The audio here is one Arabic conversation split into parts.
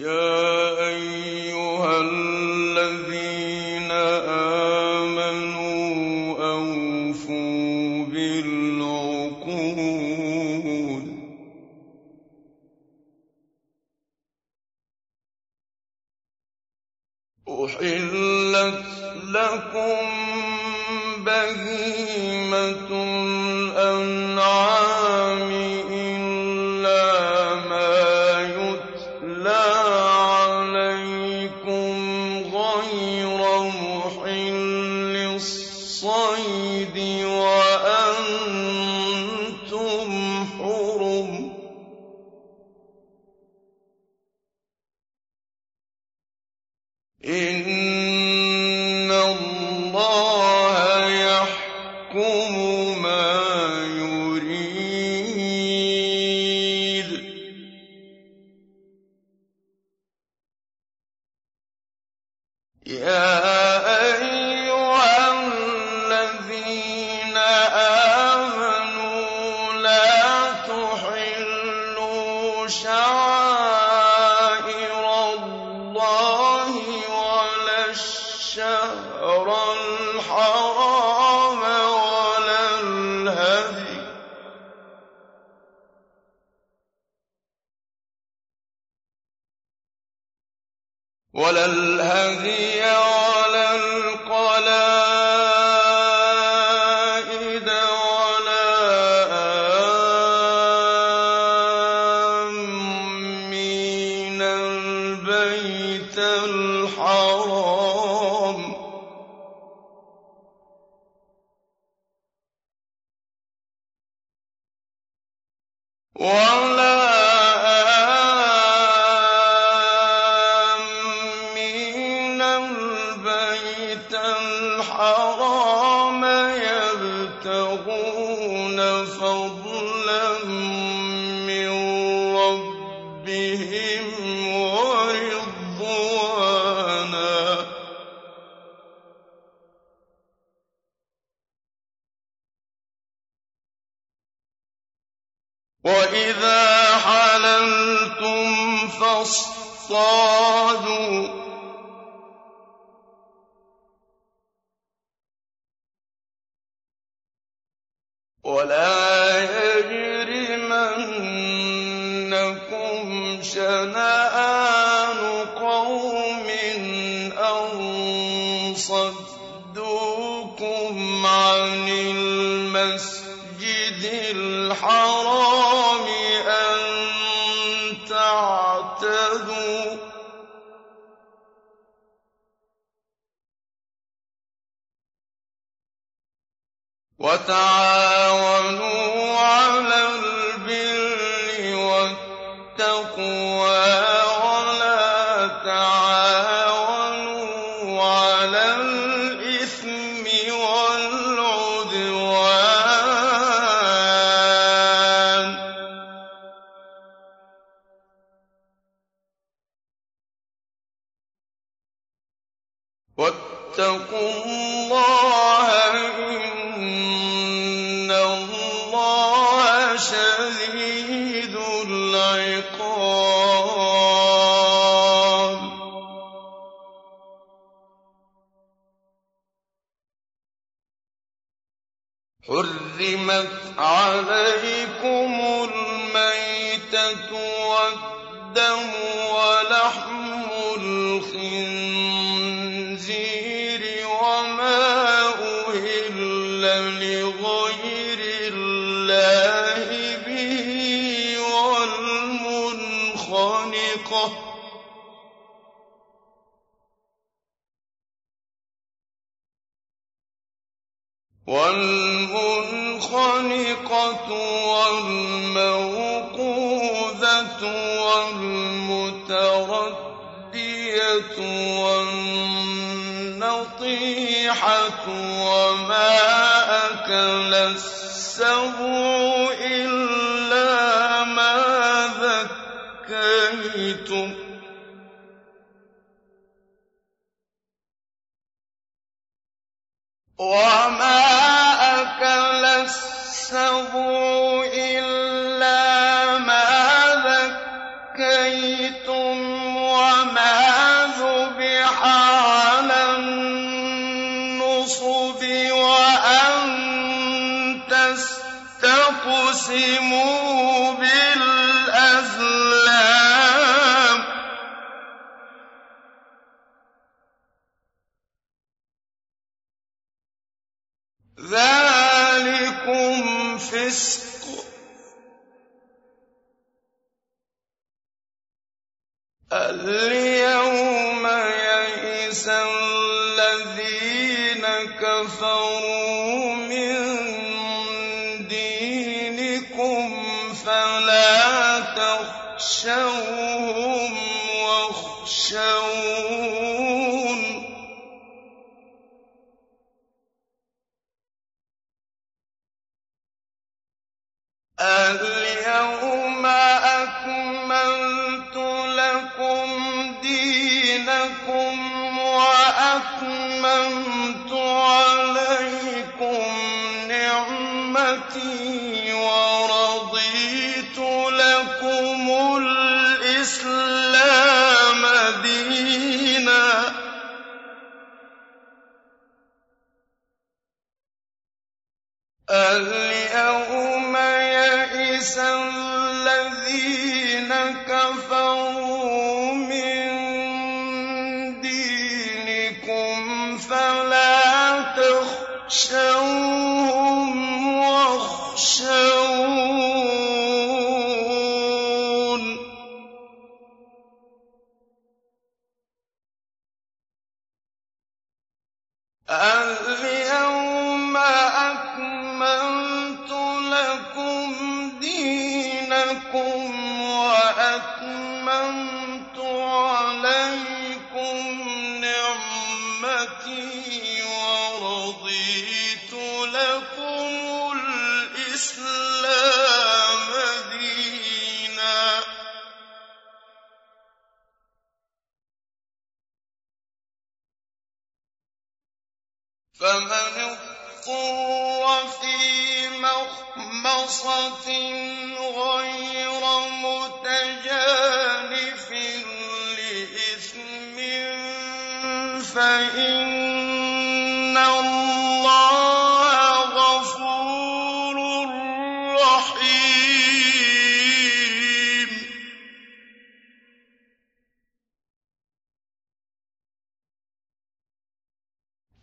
يا أيها عليه وَالنَّطِيحَةُ وَمَا أَكَلَ السَّبُعُ إِلَّا مَا ذَكَّيْتُمْ ۚ. وَمَا أَكَلَ السَّبُعُ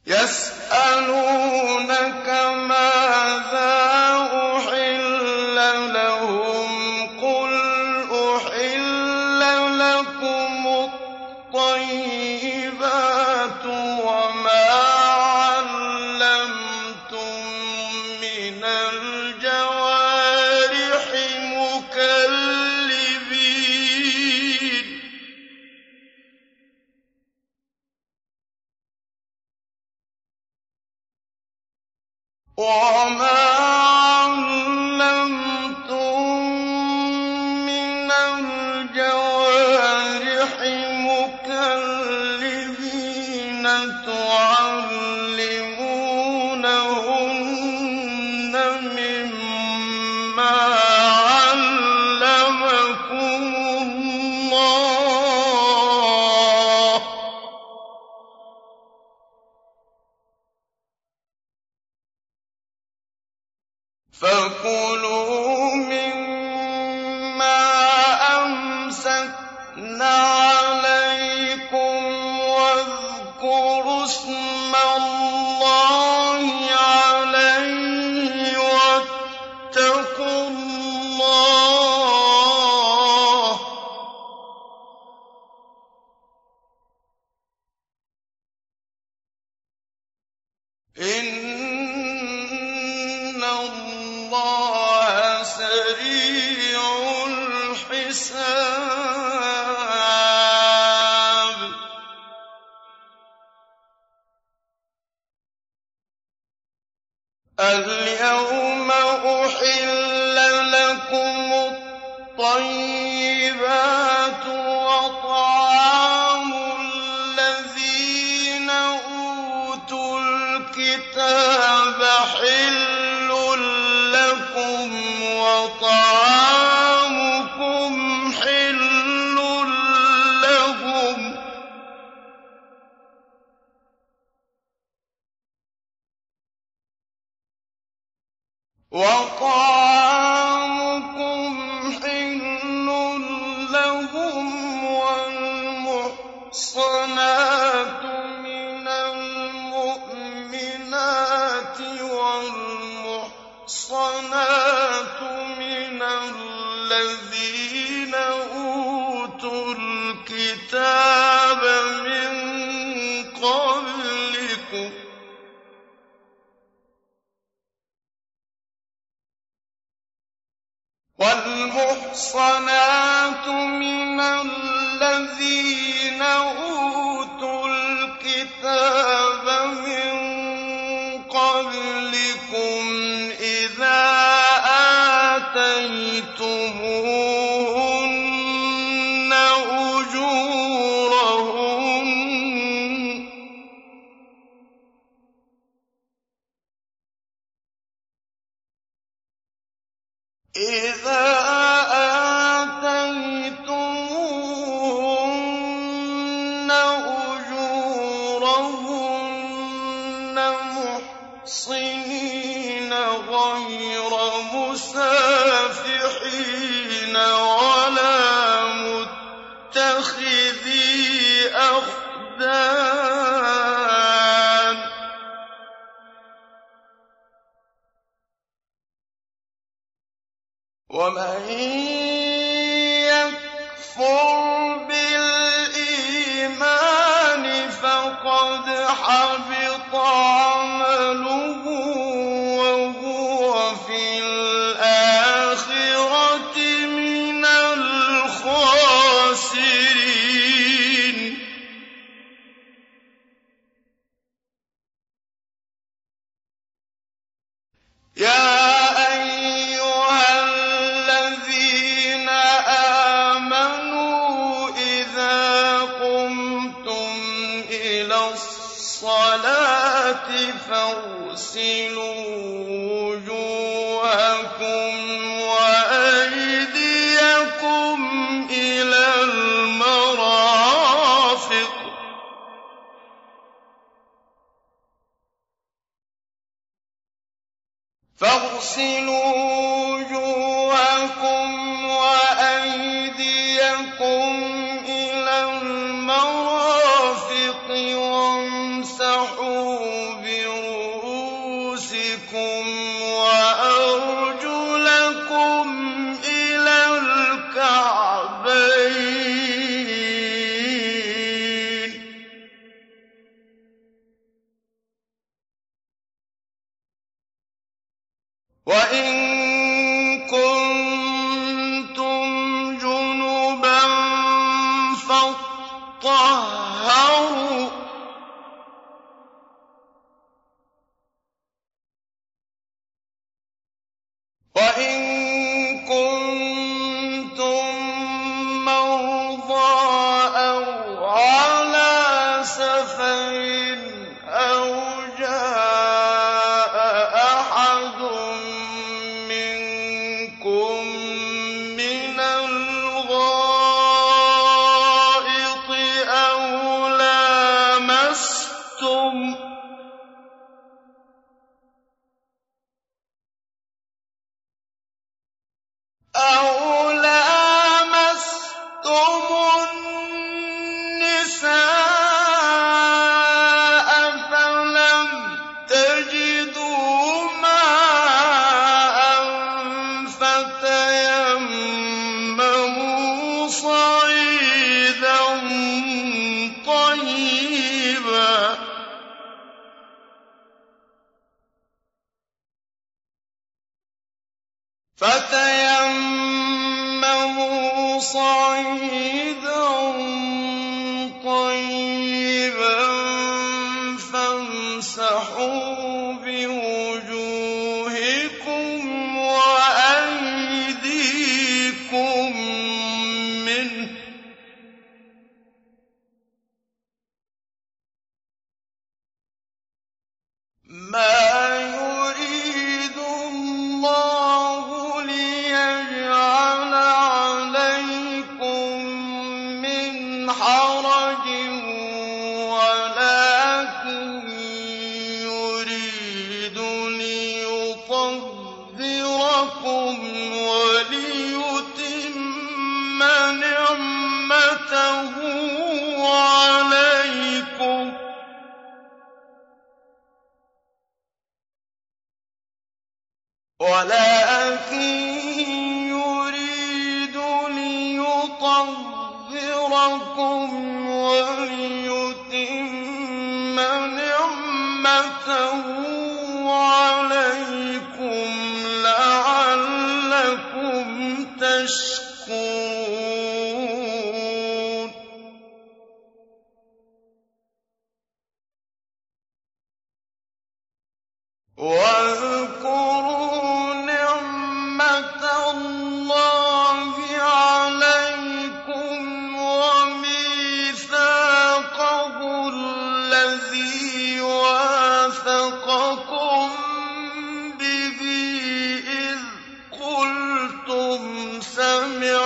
يسألونك ماذا الصَّلَاةِ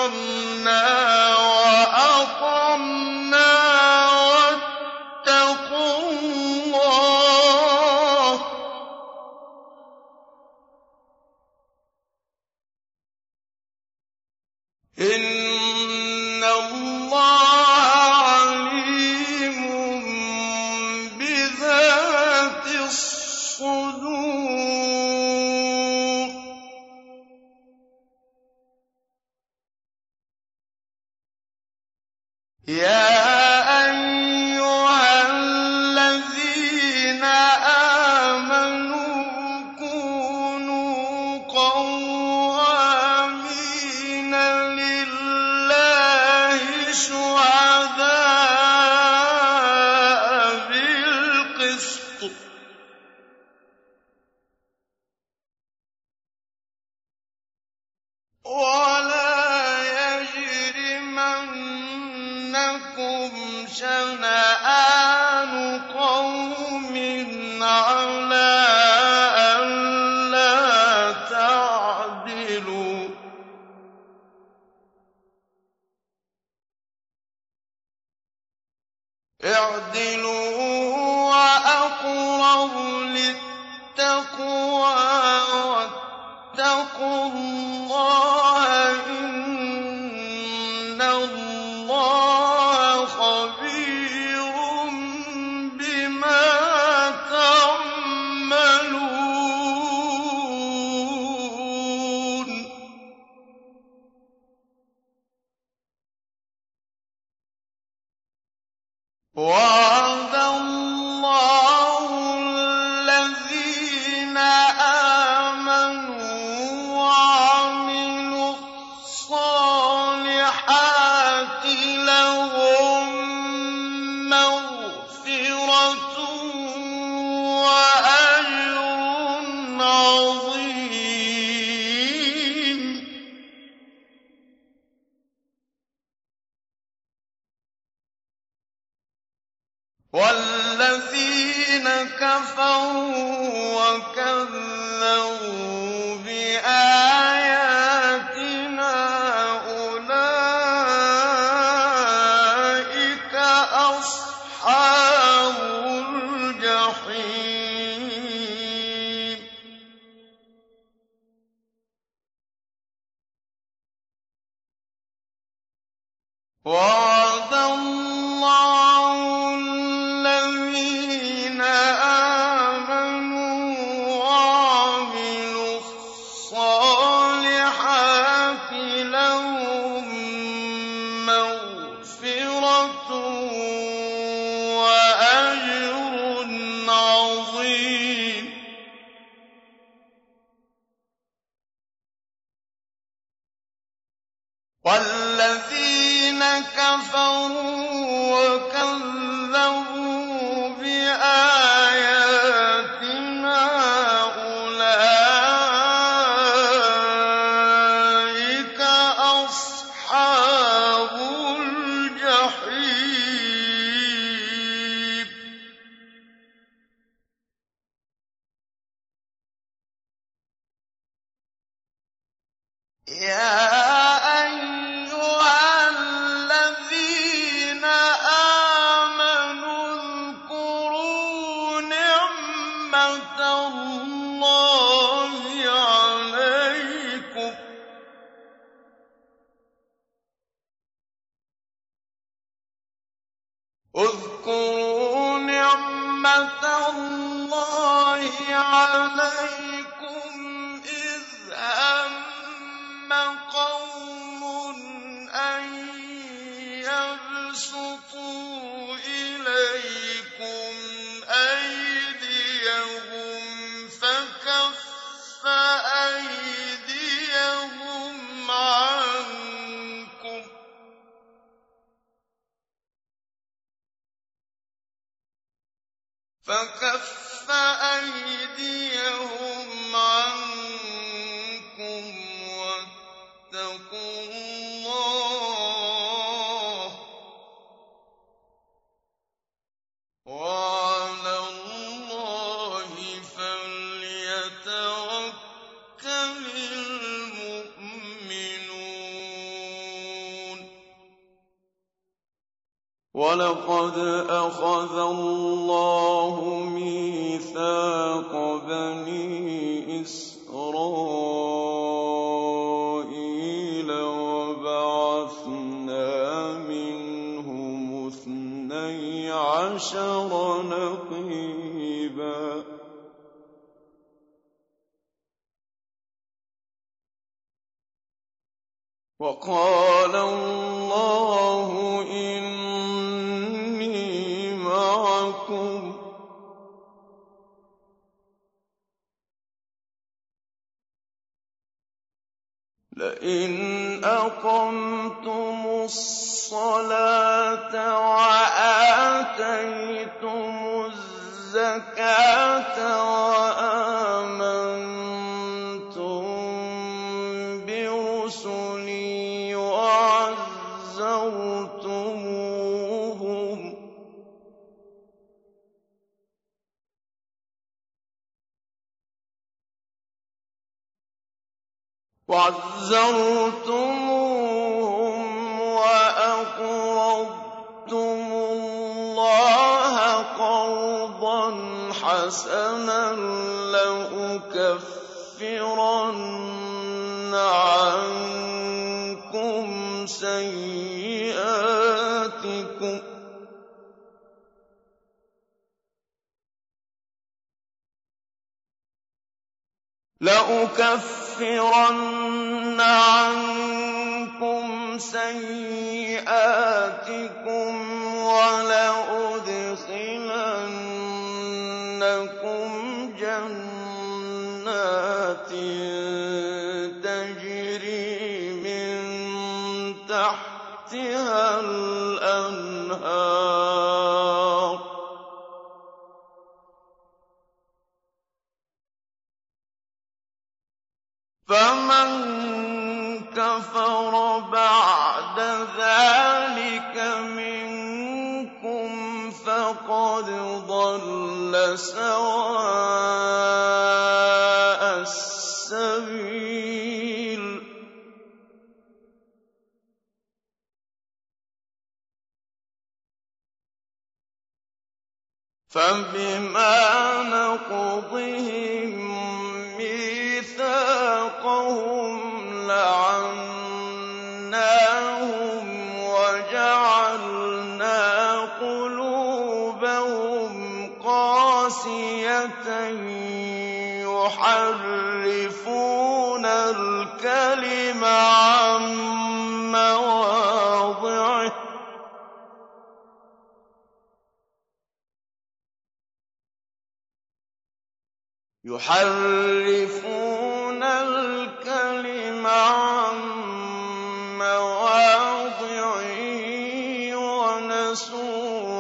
سَمِعْنَا نعمة الله عليكم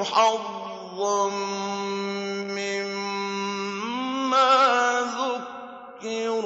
حظا مما ذكروا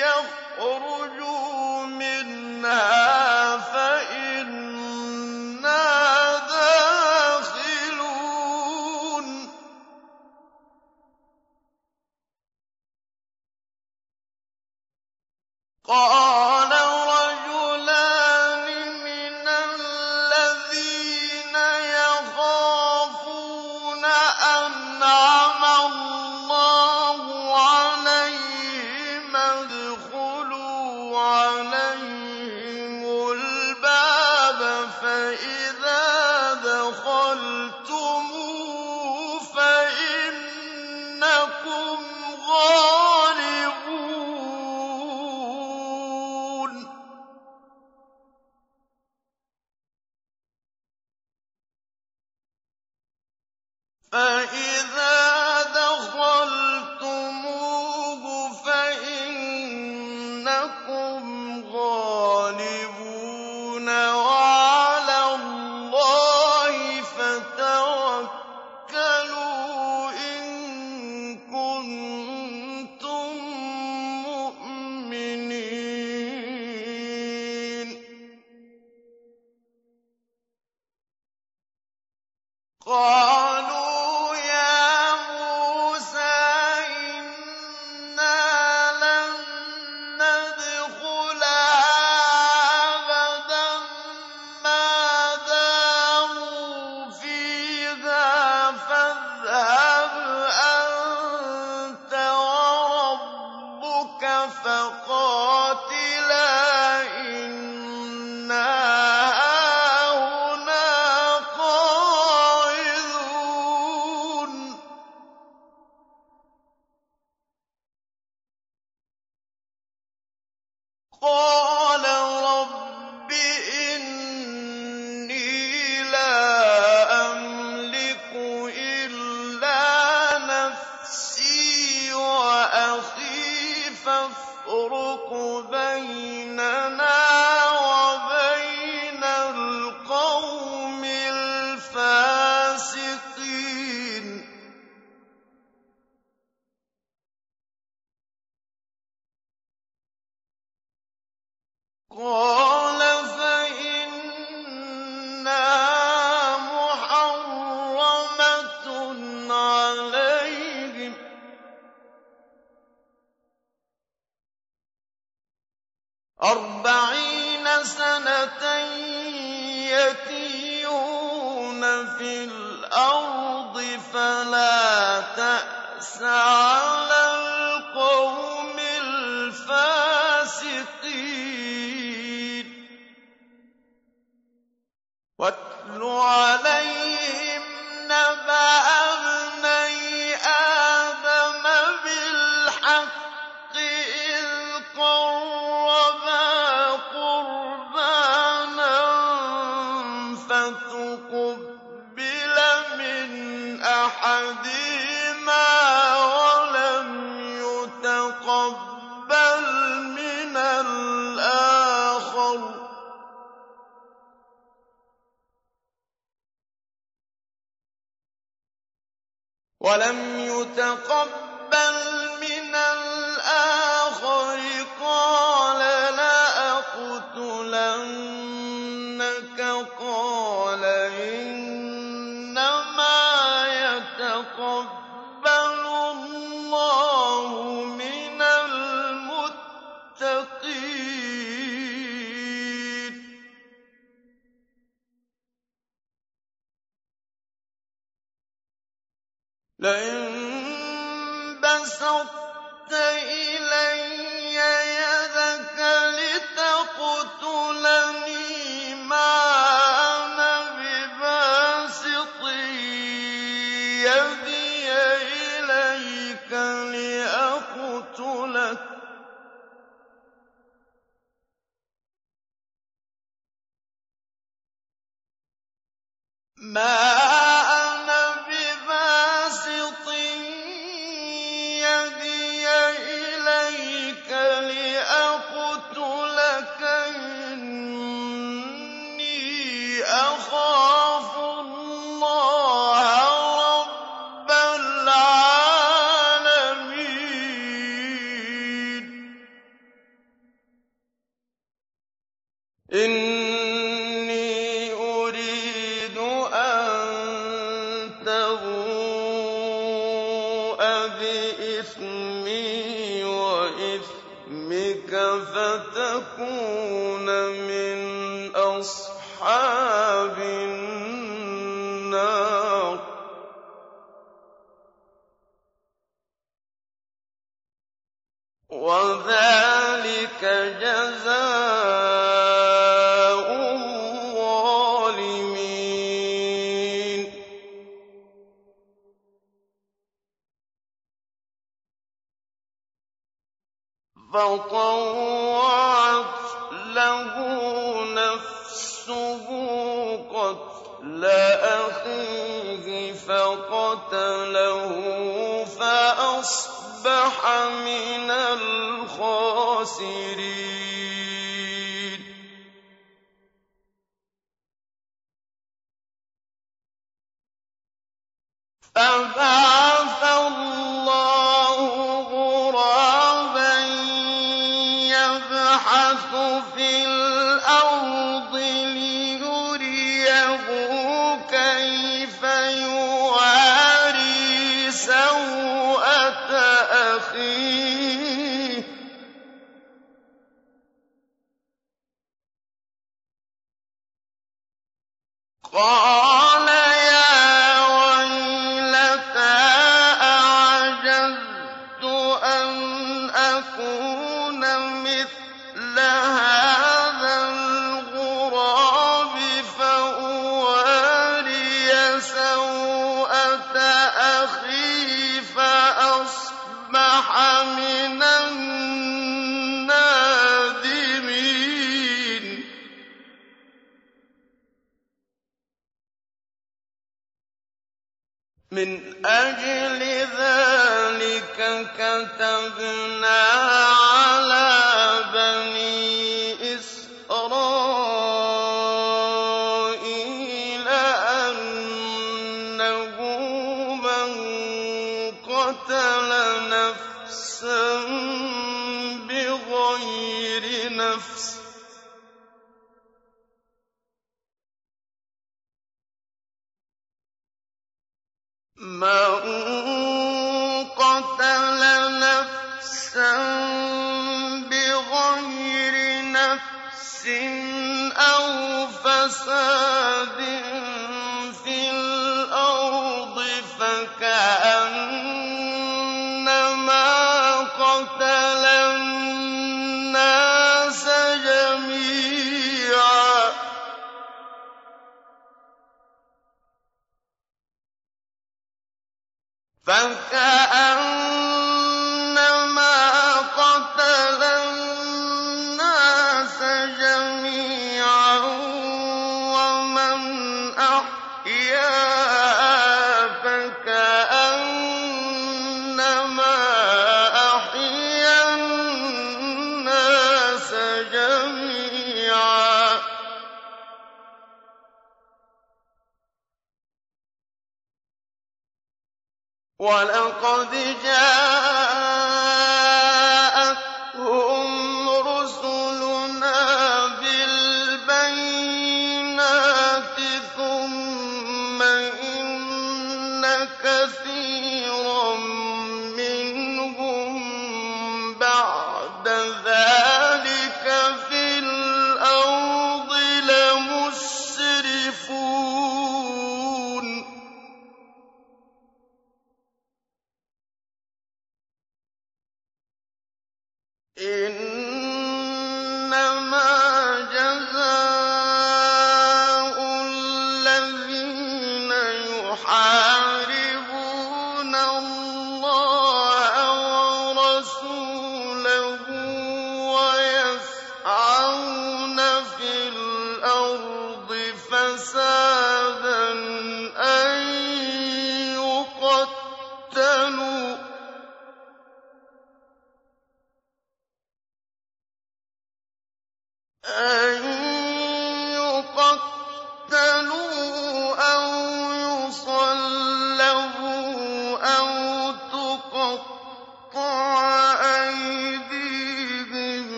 يَخْرُجُوا مِنْهَا بَسَطتَ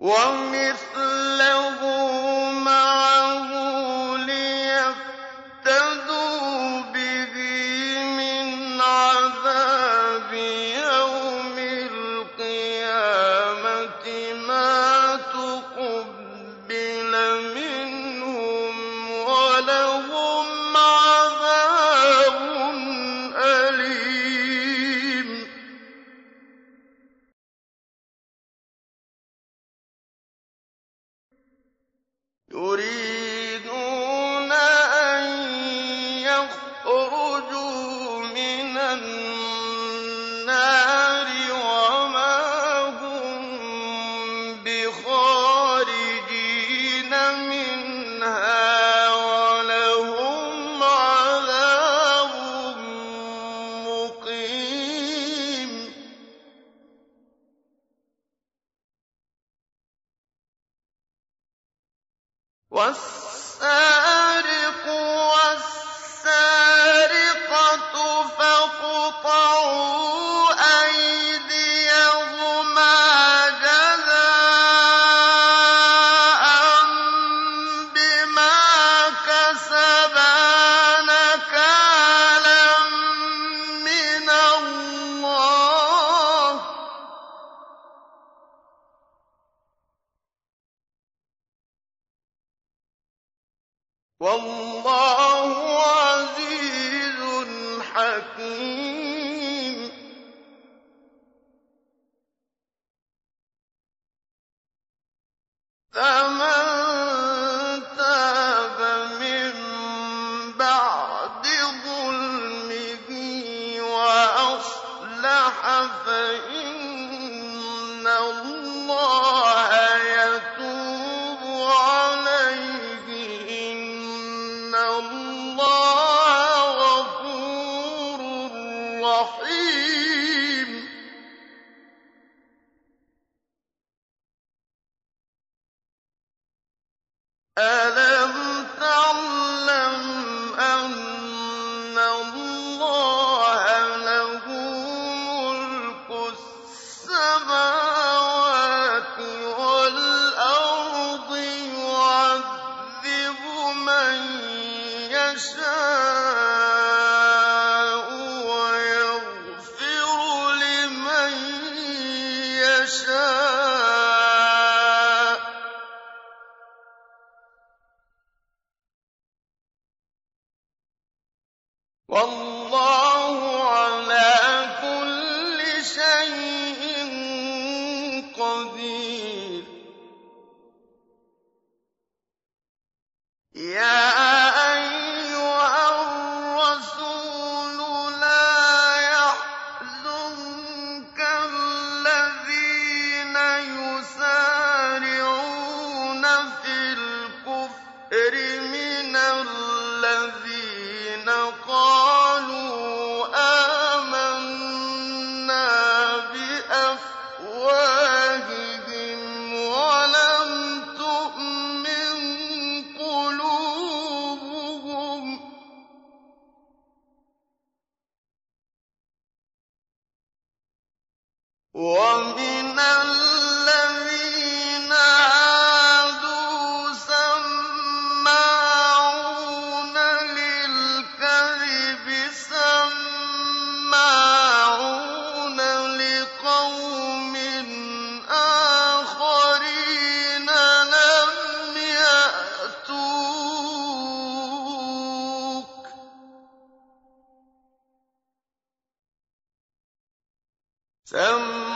وَمِثْلَهُ سَمَّاعُونَ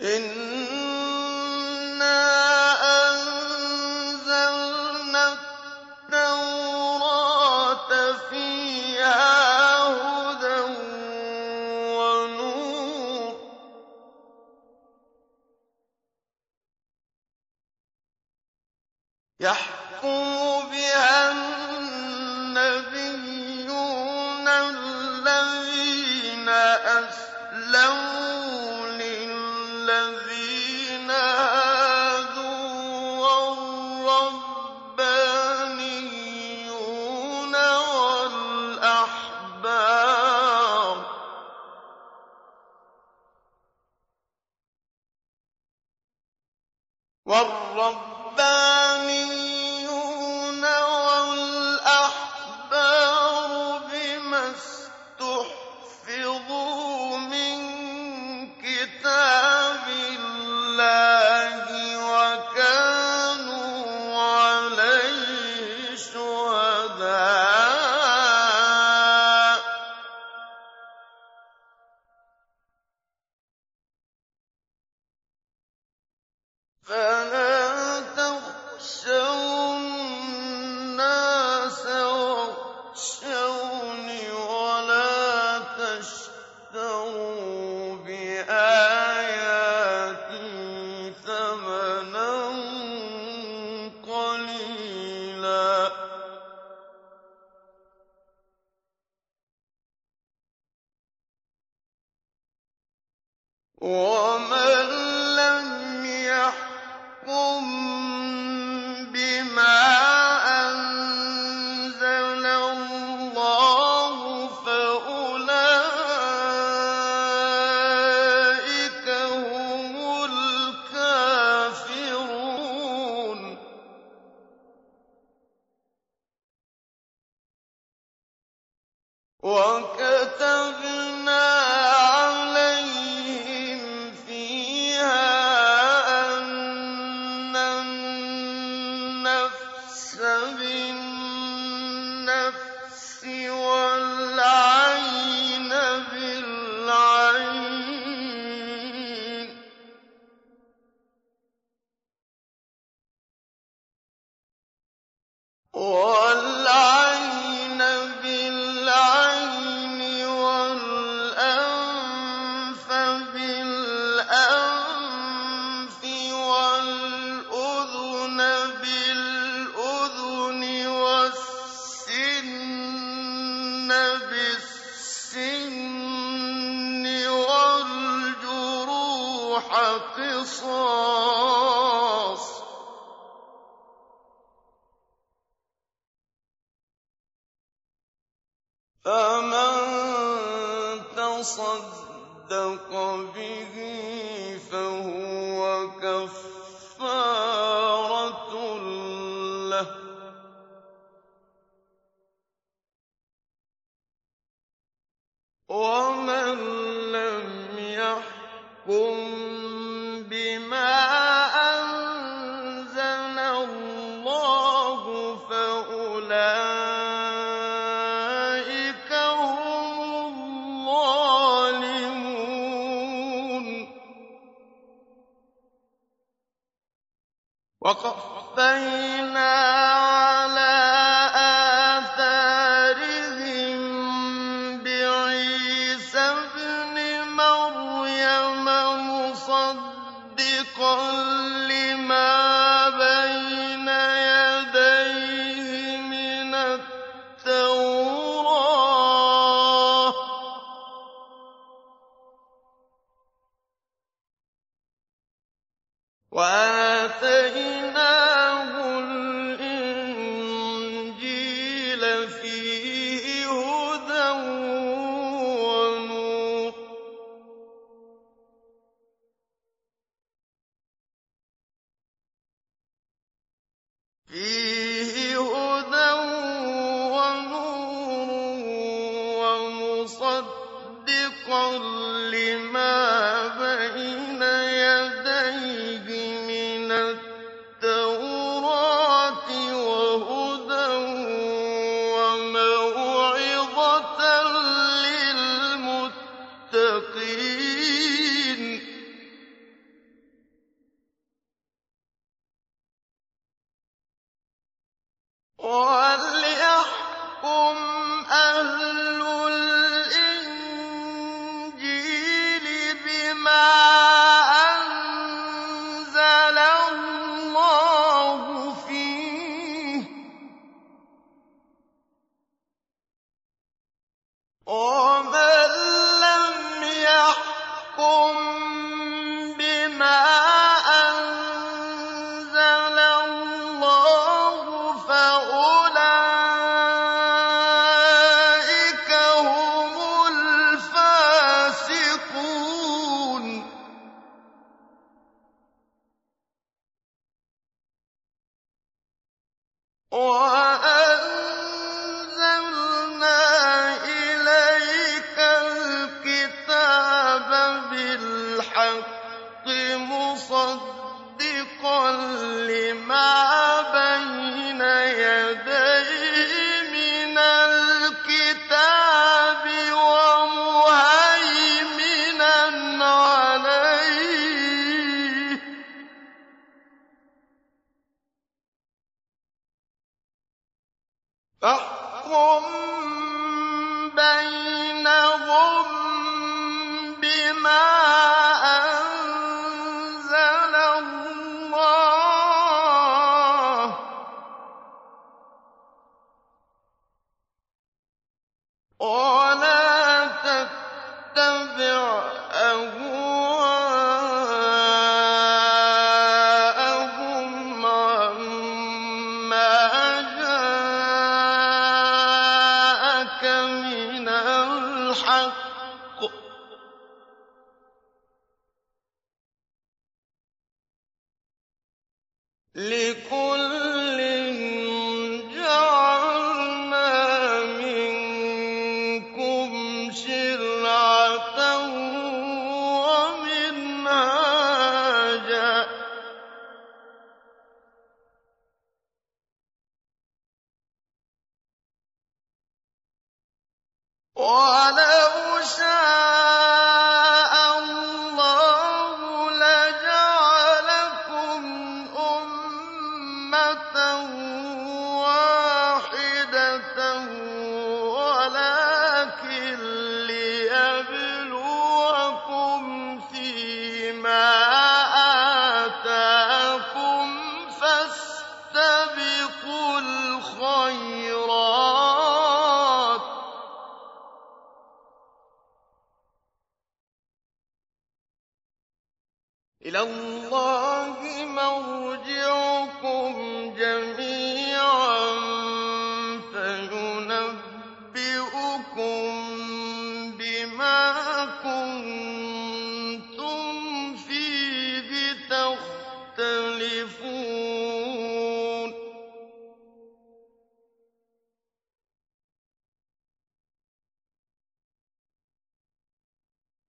إِنَّا وَآتَيْنَاهُ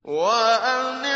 وَأَنِ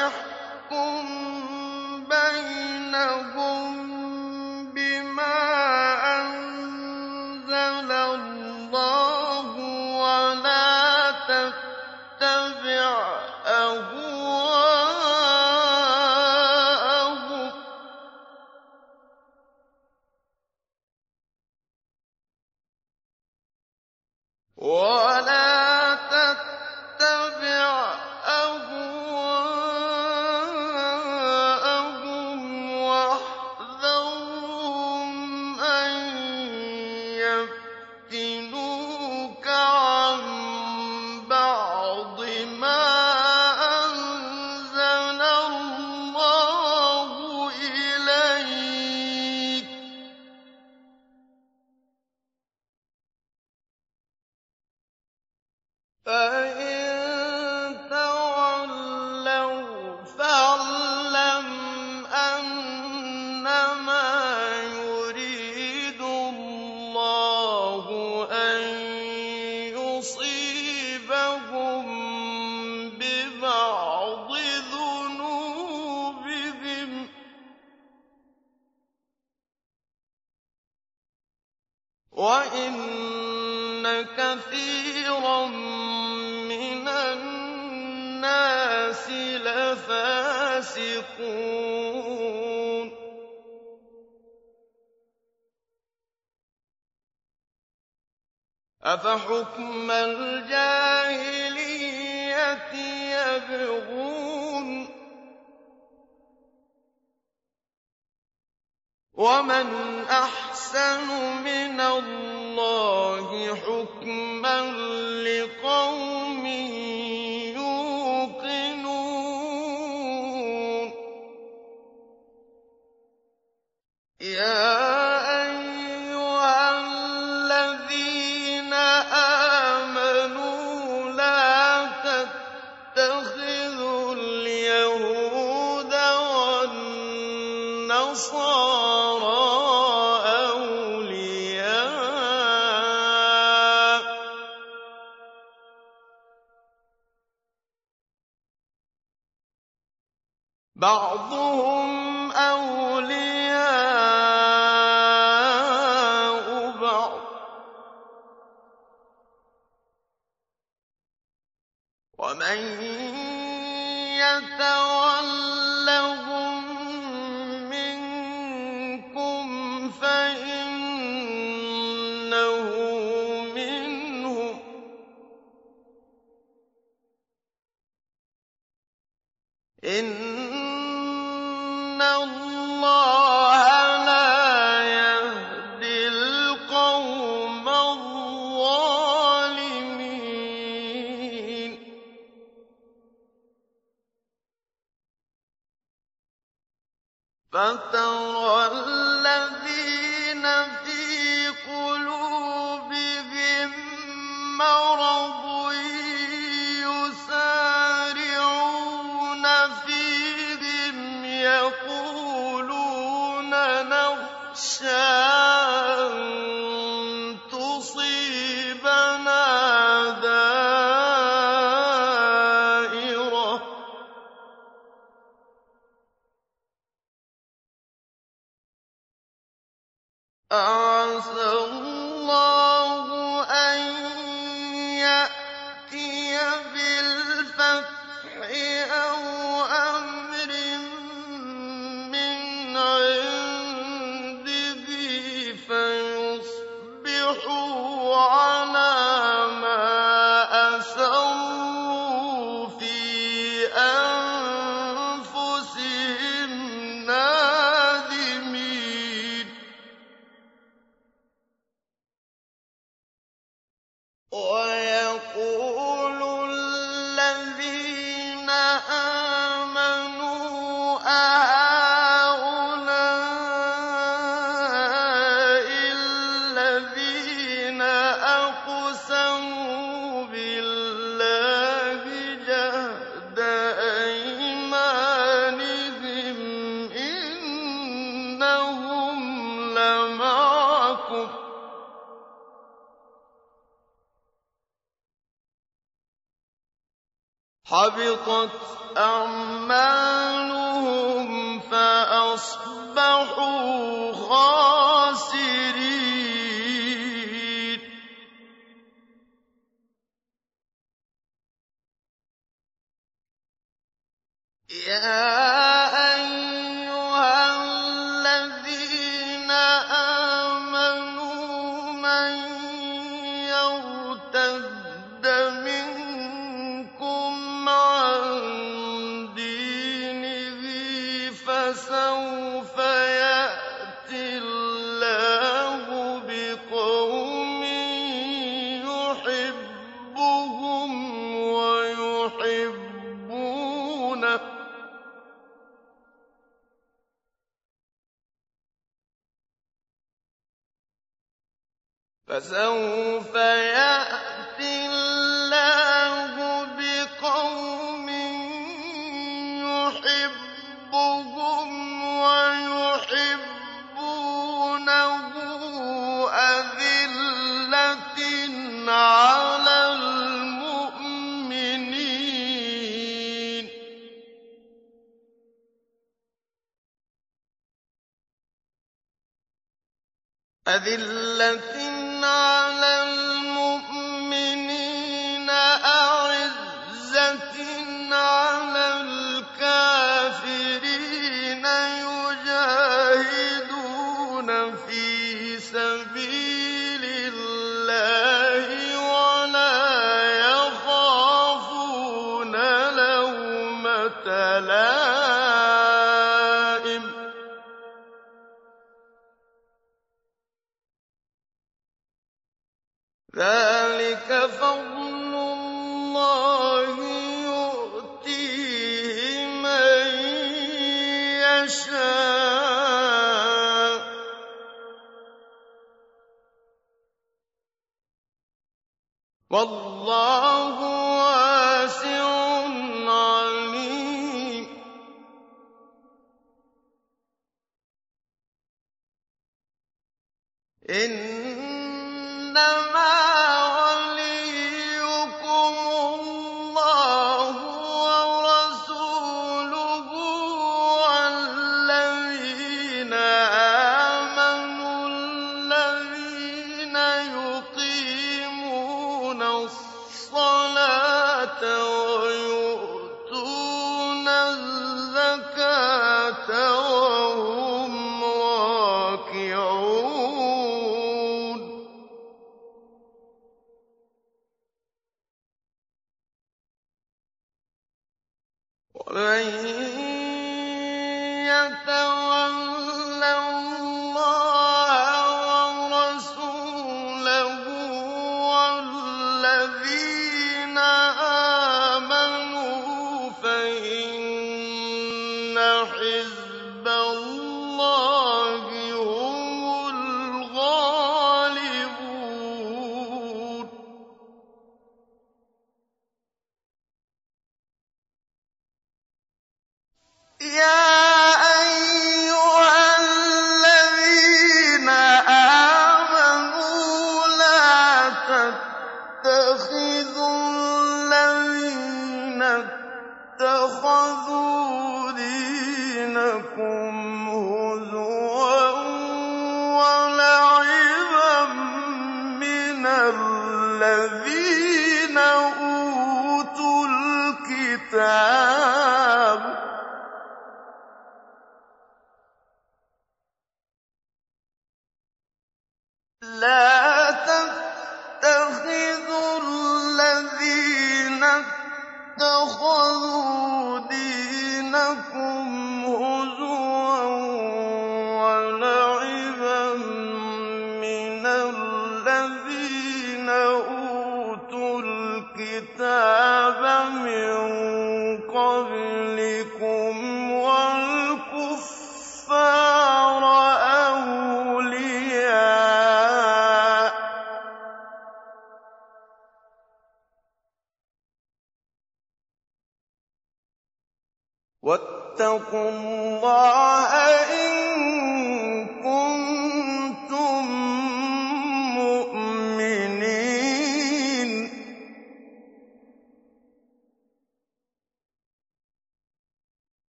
حِزْبَ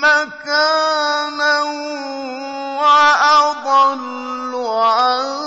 مَّكَانًا وَأَضَلُّ عَن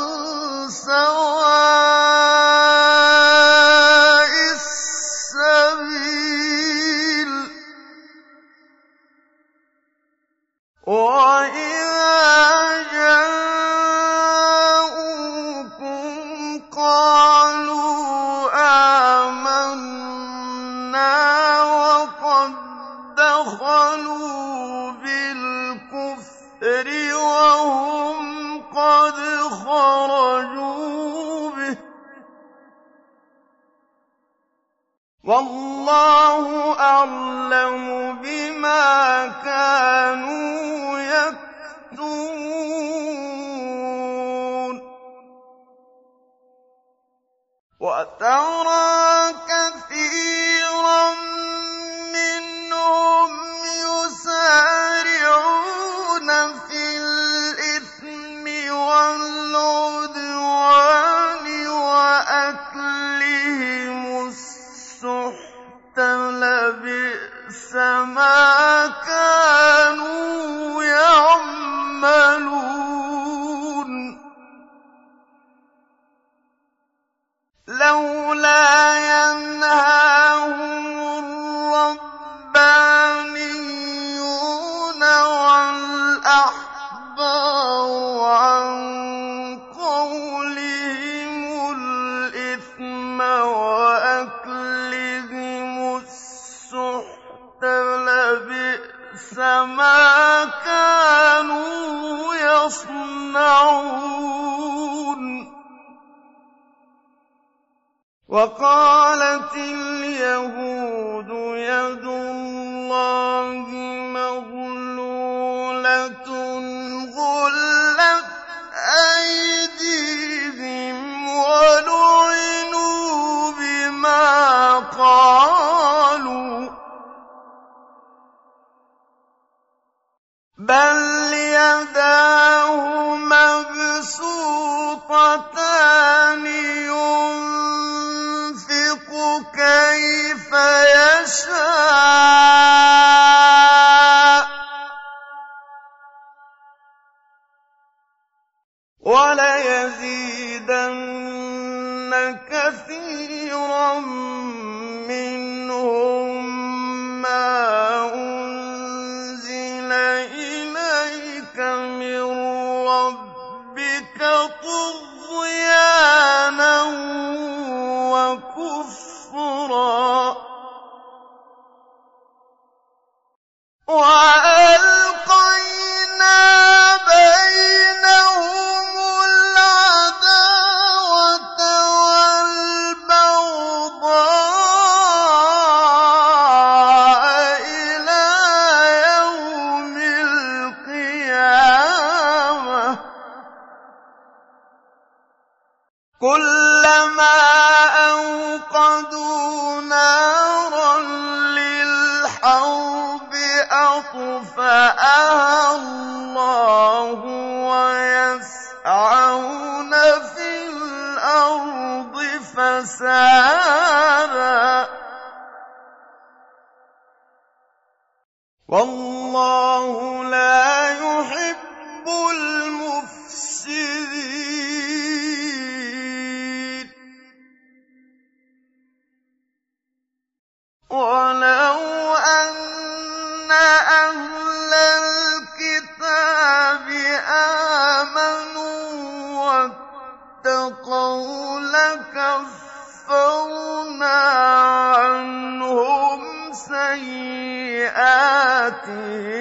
سَيِّئَاتِهِمْ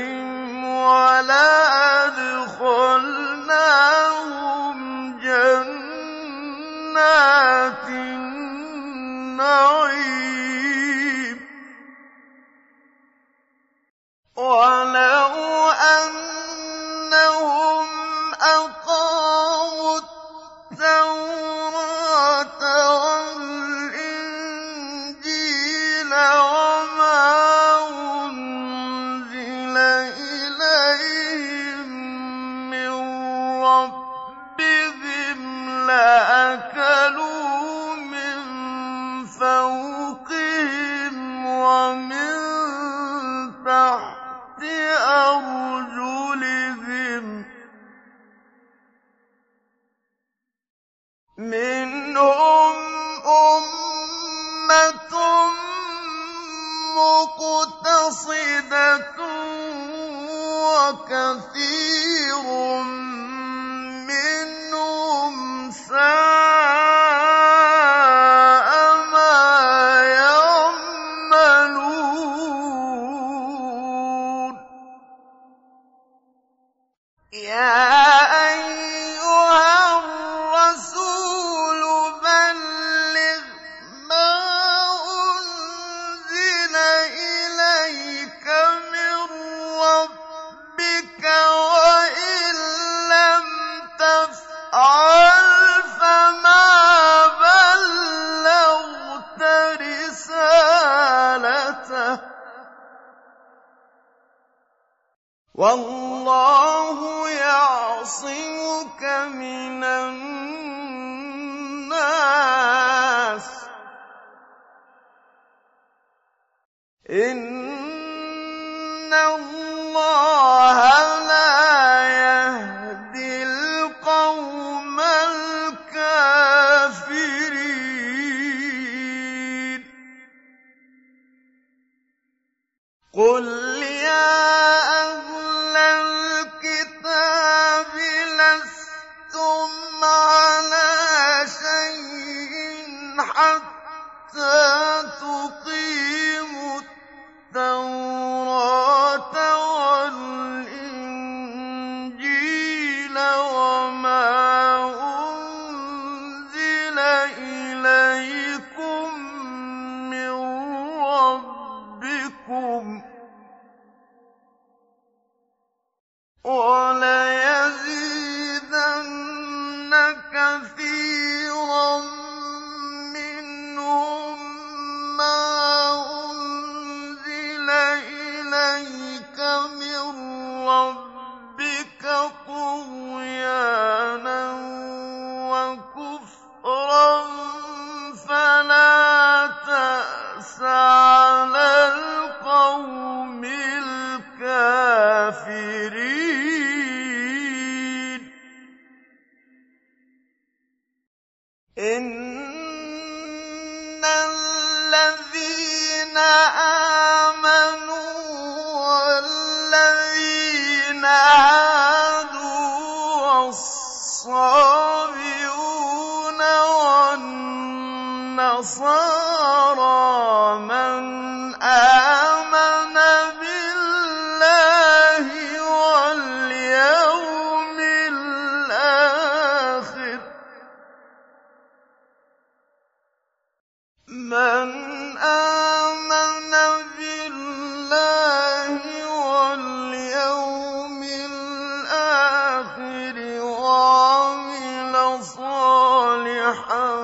وَعَمِلَ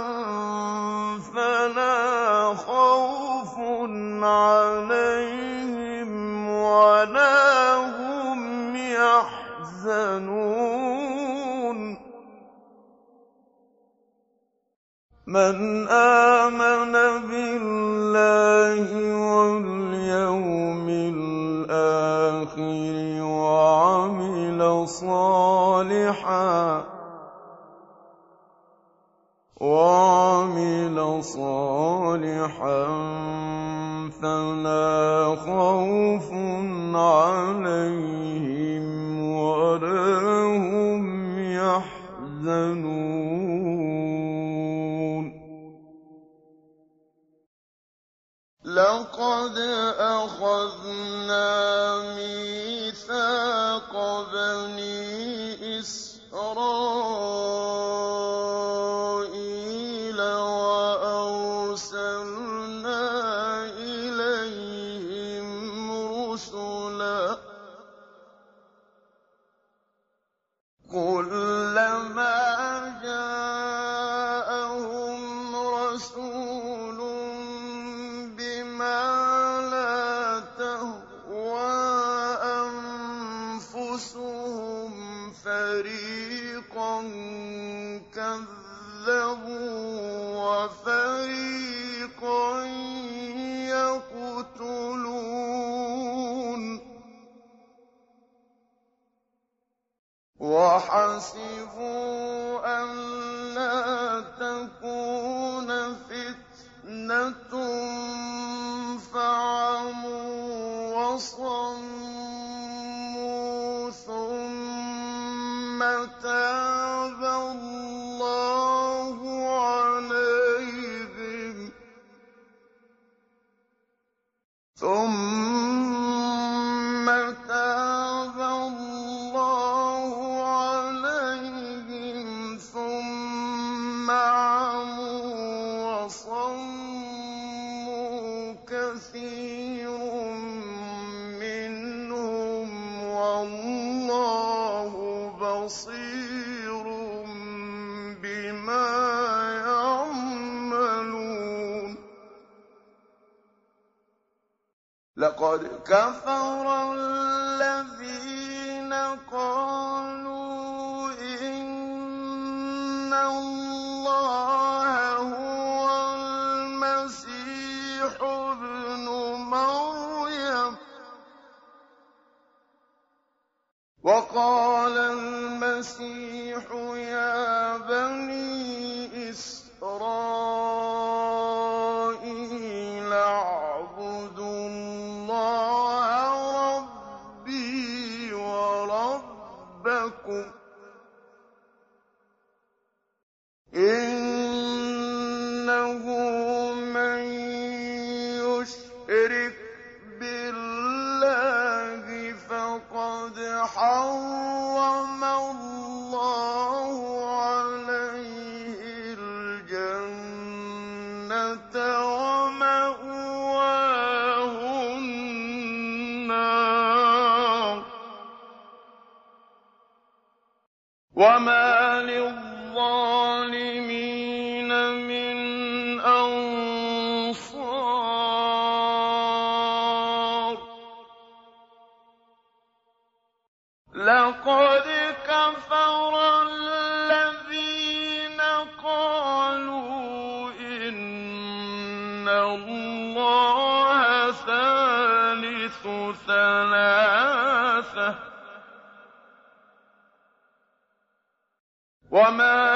وما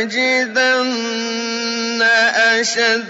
لَتَجِدَنَّ أَشَدَّ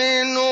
مؤمنون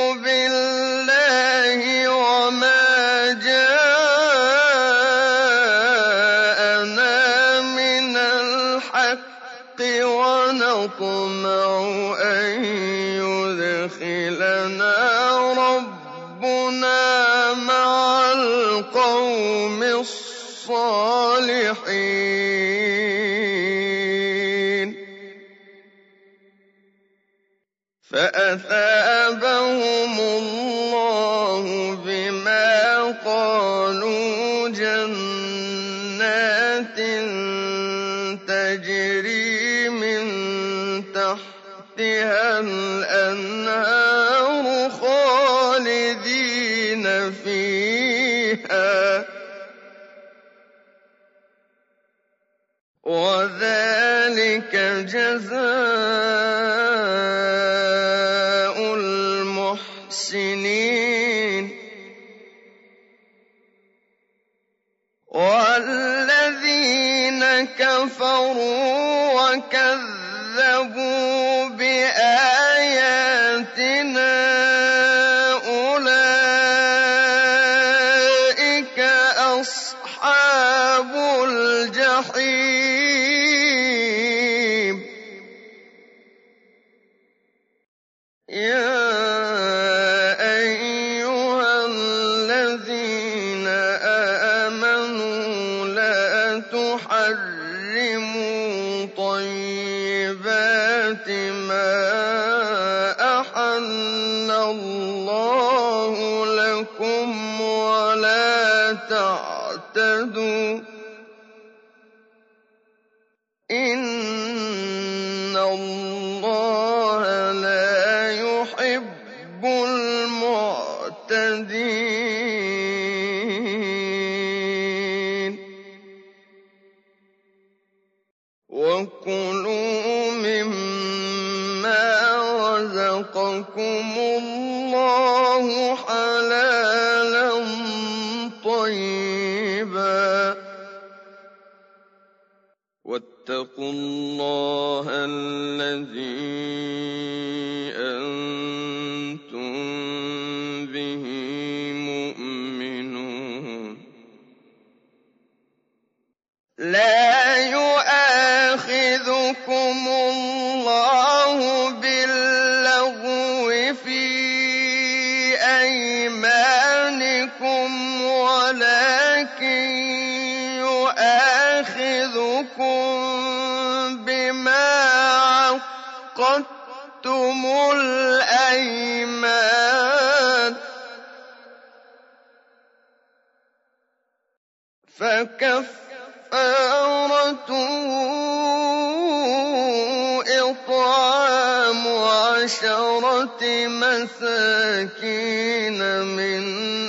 مساكين من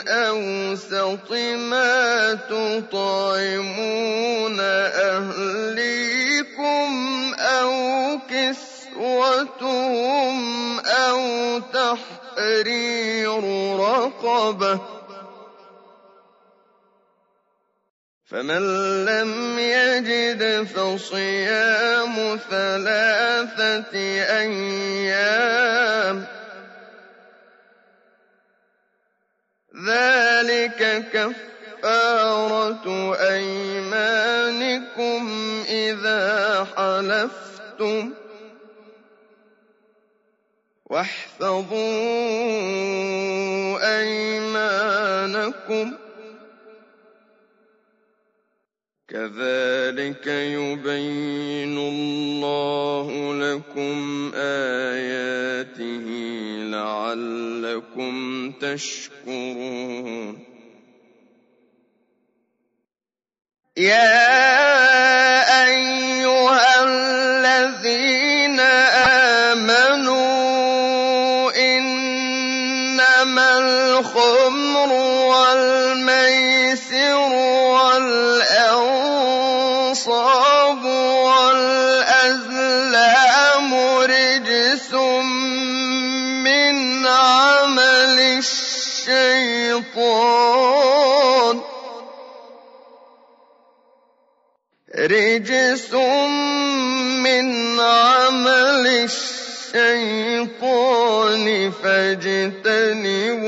أوسط ما تطعمون أهليكم أو كسوتهم أو تحرير رقبة فمن لم يجد فصيام ثلاثة أيام ذلك كفارة أيمانكم إذا حلفتم واحفظوا أيمانكم كذلك يبين الله لكم آياته لعلكم تشكرون فاجتنبوه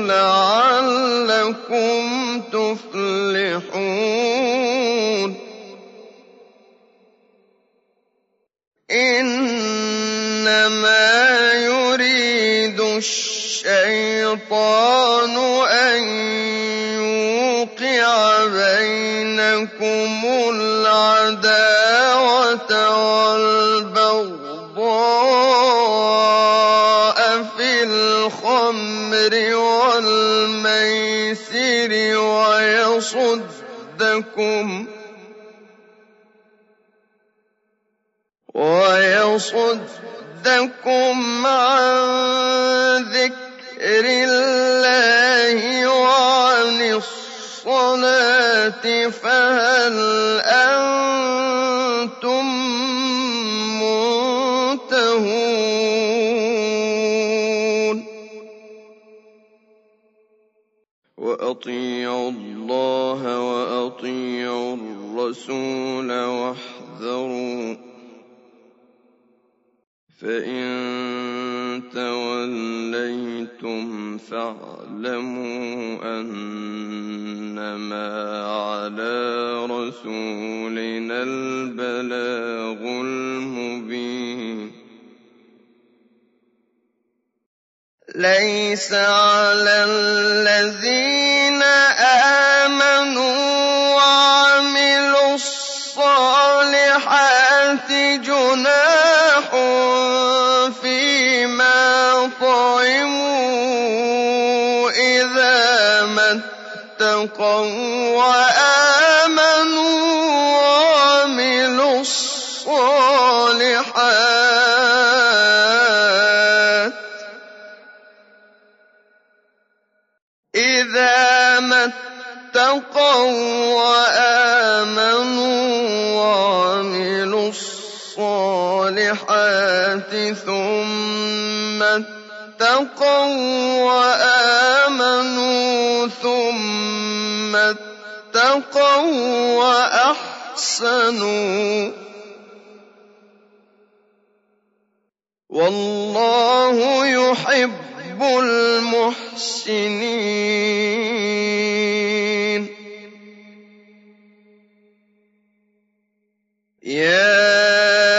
لعلكم تفلحون. إنما يريد الشيطان ويصدكم ويصدكم عن ذكر الله وعن الصلاة فهل أنتم منتهون؟ وأطيعوا الله وأطيعوا الرسول واحذروا. فإن توليتم فاعلموا أنما على رسولنا البلاغ المبين. ليس على الذين آمنوا اتقوا وآمنوا ثم اتقوا وأحسنوا. والله يحب المحسنين. يا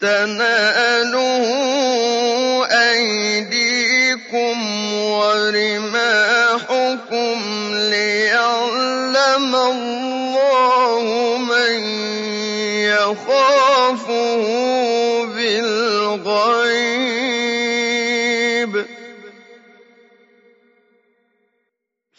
تناله أيديكم ورماحكم ليعلم الله من يخافه بالغيب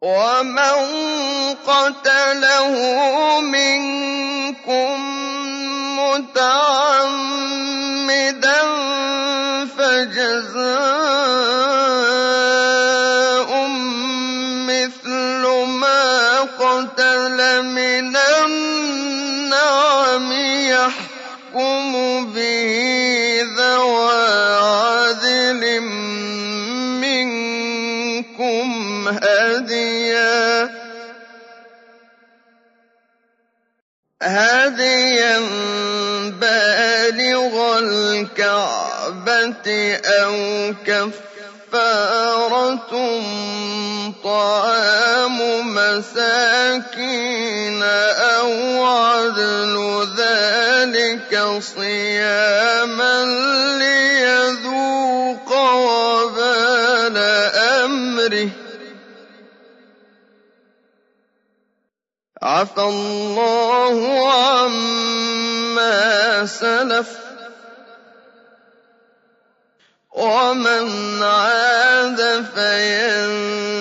ومن قتله منكم متعمدا فجزاء هديا بالغ الكعبة أو كفارة طعام مساكين أو عدل ذلك صياما عفى الله عما سلف ومن عاد فينتقم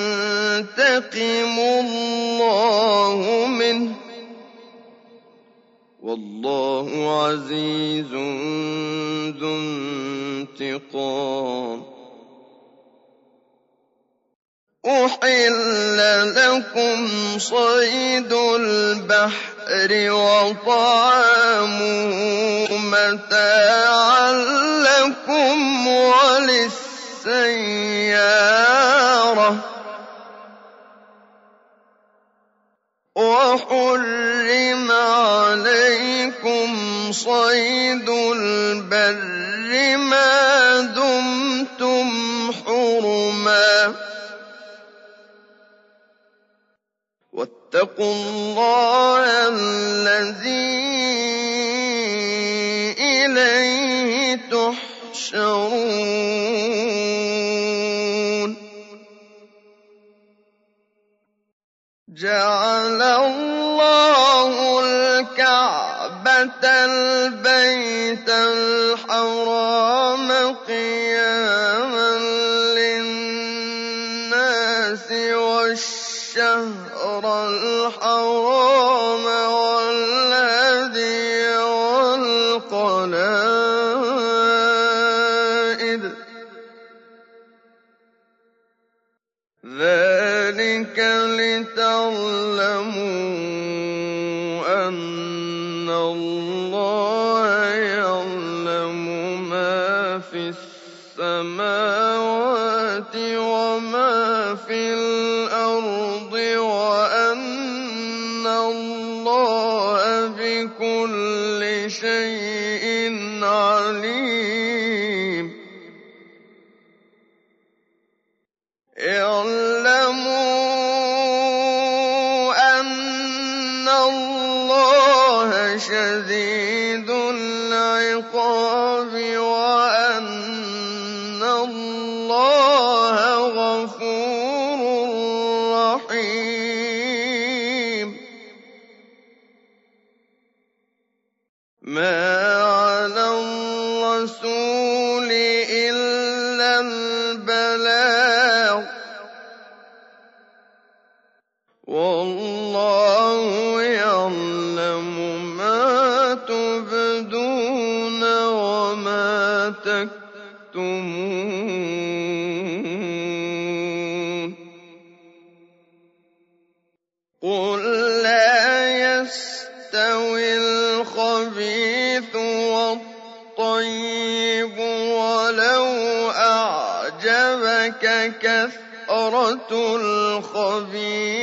الله منه والله عزيز ذو انتقام أحل لكم صيد البحر وطعامه متاعا لكم وللسيارة وحرم عليكم صيد البر ما دمتم حرما واتقوا الله الذي إليه تحشرون. جعل الله الكعبة البيت الحرام رحيم الخبيث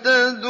يهتدون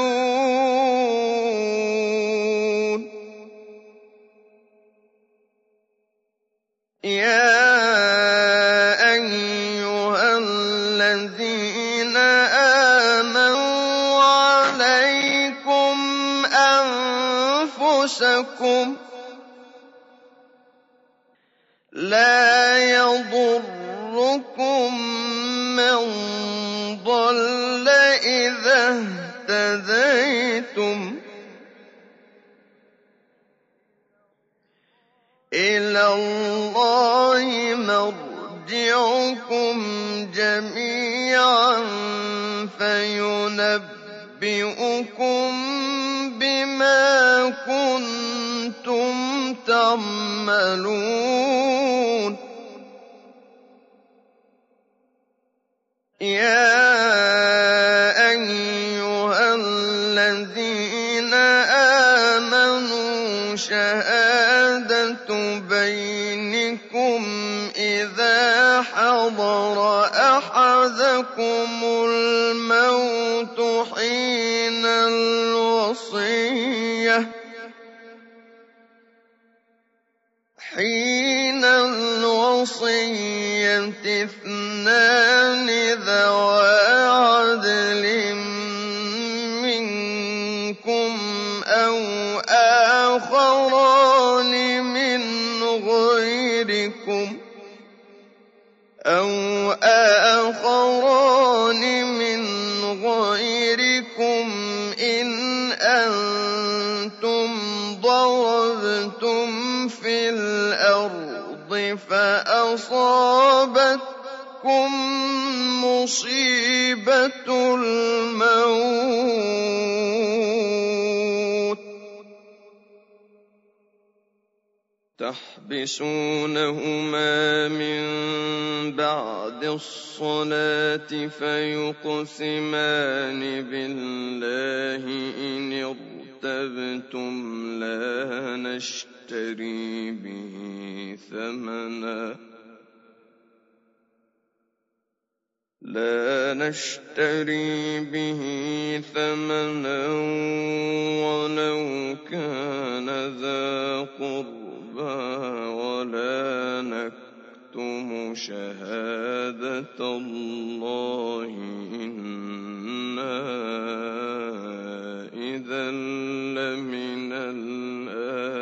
الله مرجعكم جميعا فينبئكم بما كنتم تعملون. أحدكم فأصابتكم مصيبة الموت تحبسونهما من بعد الصلاة فيقسمان بالله إن ارتبتم لا نشتري به ثمنا لا نشتري به ثمنا ولو كان ذا قربى ولا نكتم شهادة الله. إنا إذا لمن الآثمين.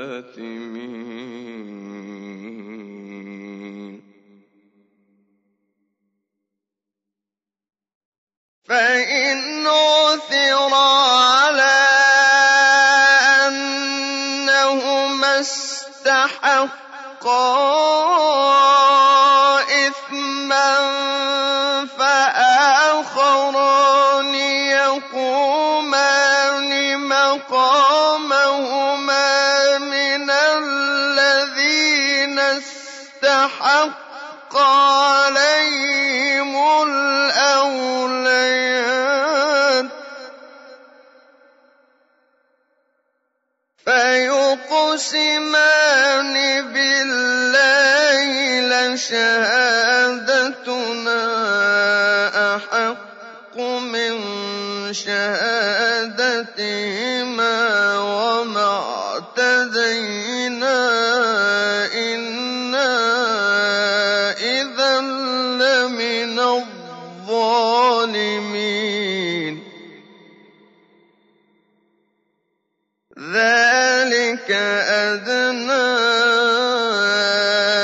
فإن عثر على أنهما استحقا شهادتهما وما اعتدينا إنا إذا لمن الظالمين. ذلك أدنى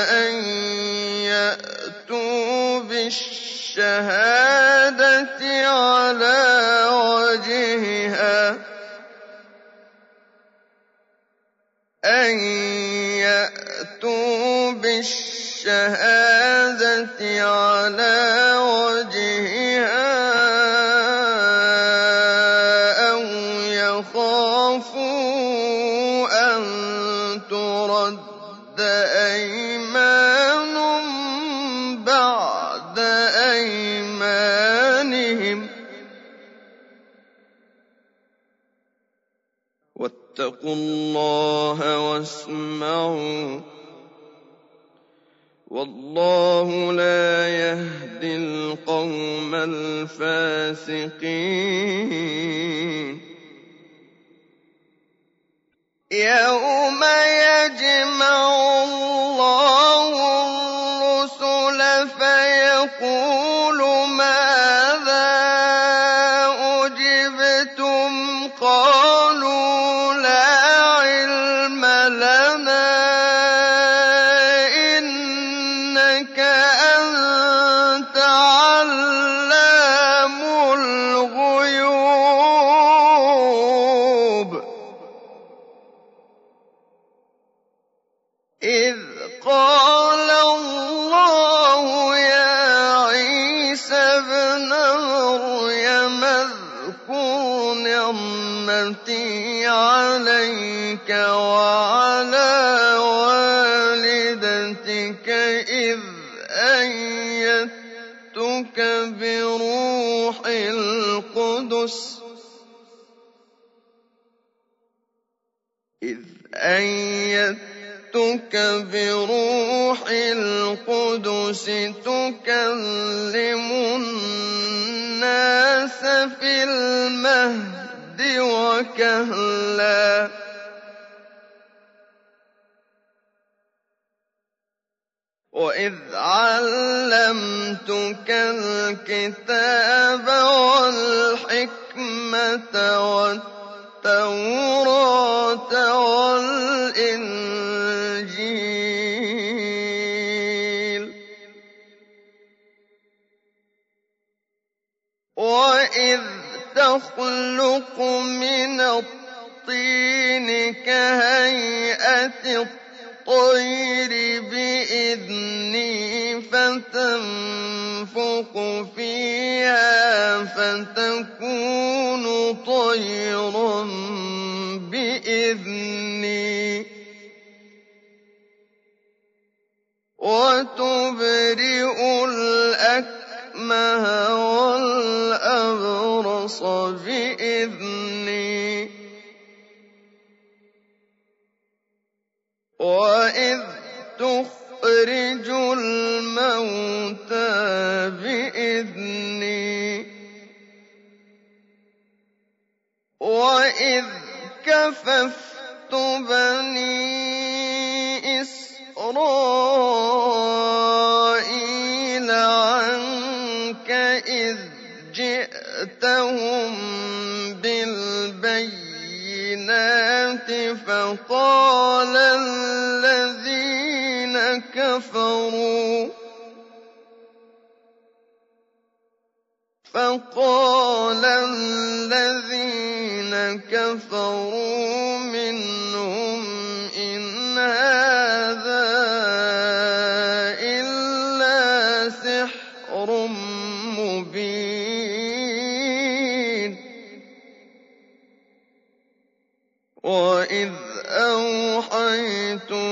أن يأتوا بالشهادة على وجهها أن يأتوا بالشهادة على واتقوا الله واسمعوا. والله لا يهدي القوم الفاسقين. يوم يجمع الله تكلم الناس في المهد وكهلا وإذ علمتك الكتاب والحكمة والتوراة كهيئة الطير بإذني فتنفق فيها فتكون طيرا بإذني. وتبرئ الأكمه والأبرص تخرج الموتى بإذني. وإذ كففت بني إسرائيل عنك إذ جئتهم بالبينات فقال فقال الذين كفروا منهم إن هذا إلا سحر مبين. وإذ أوحيتم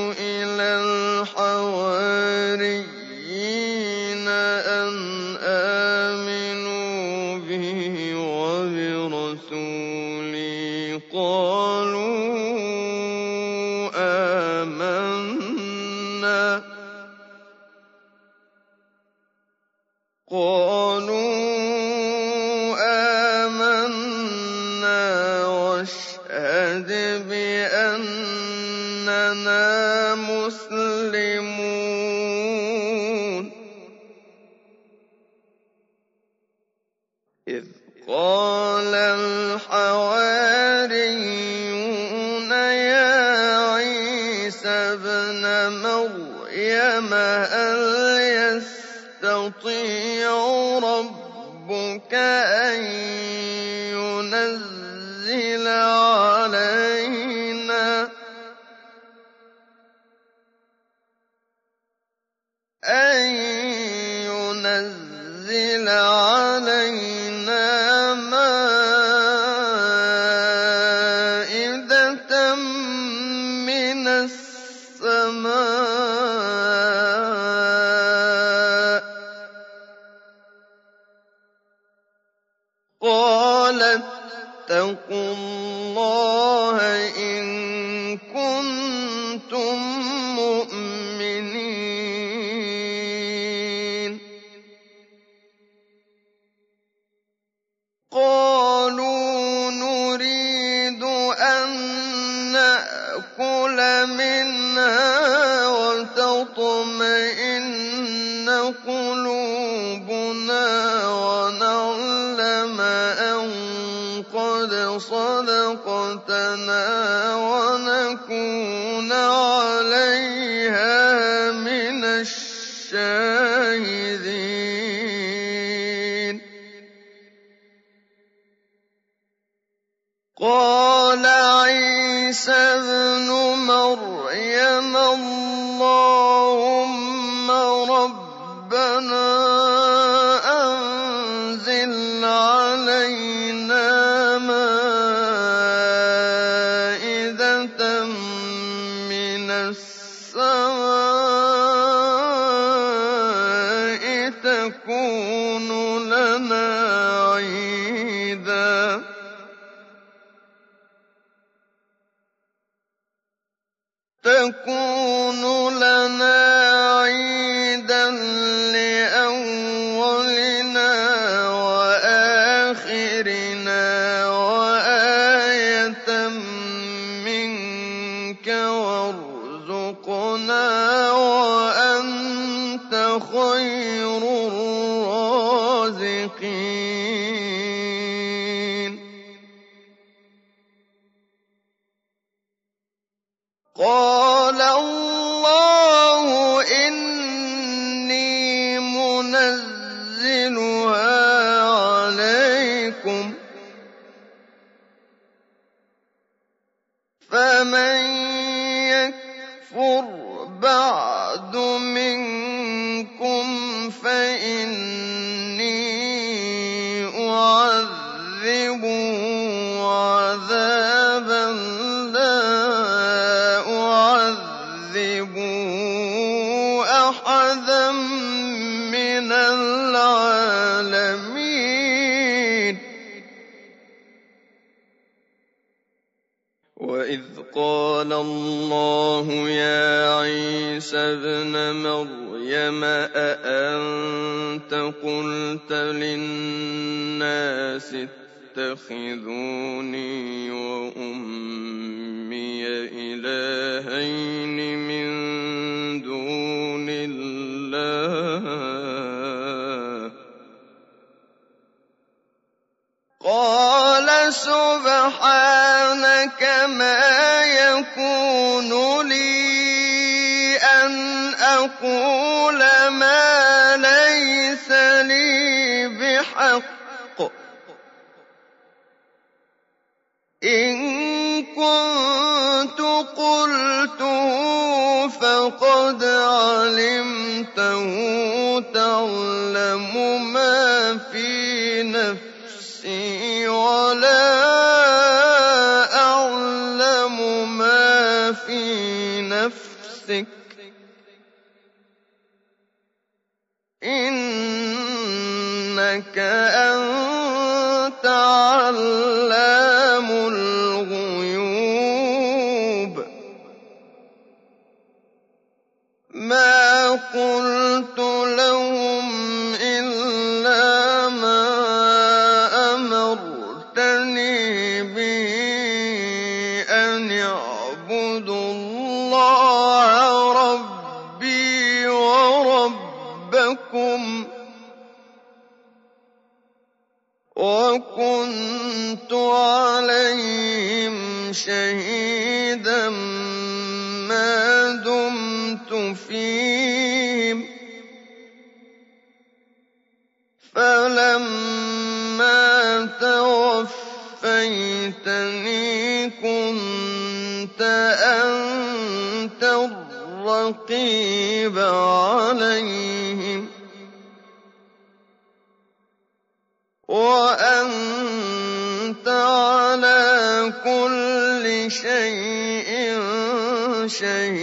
شيء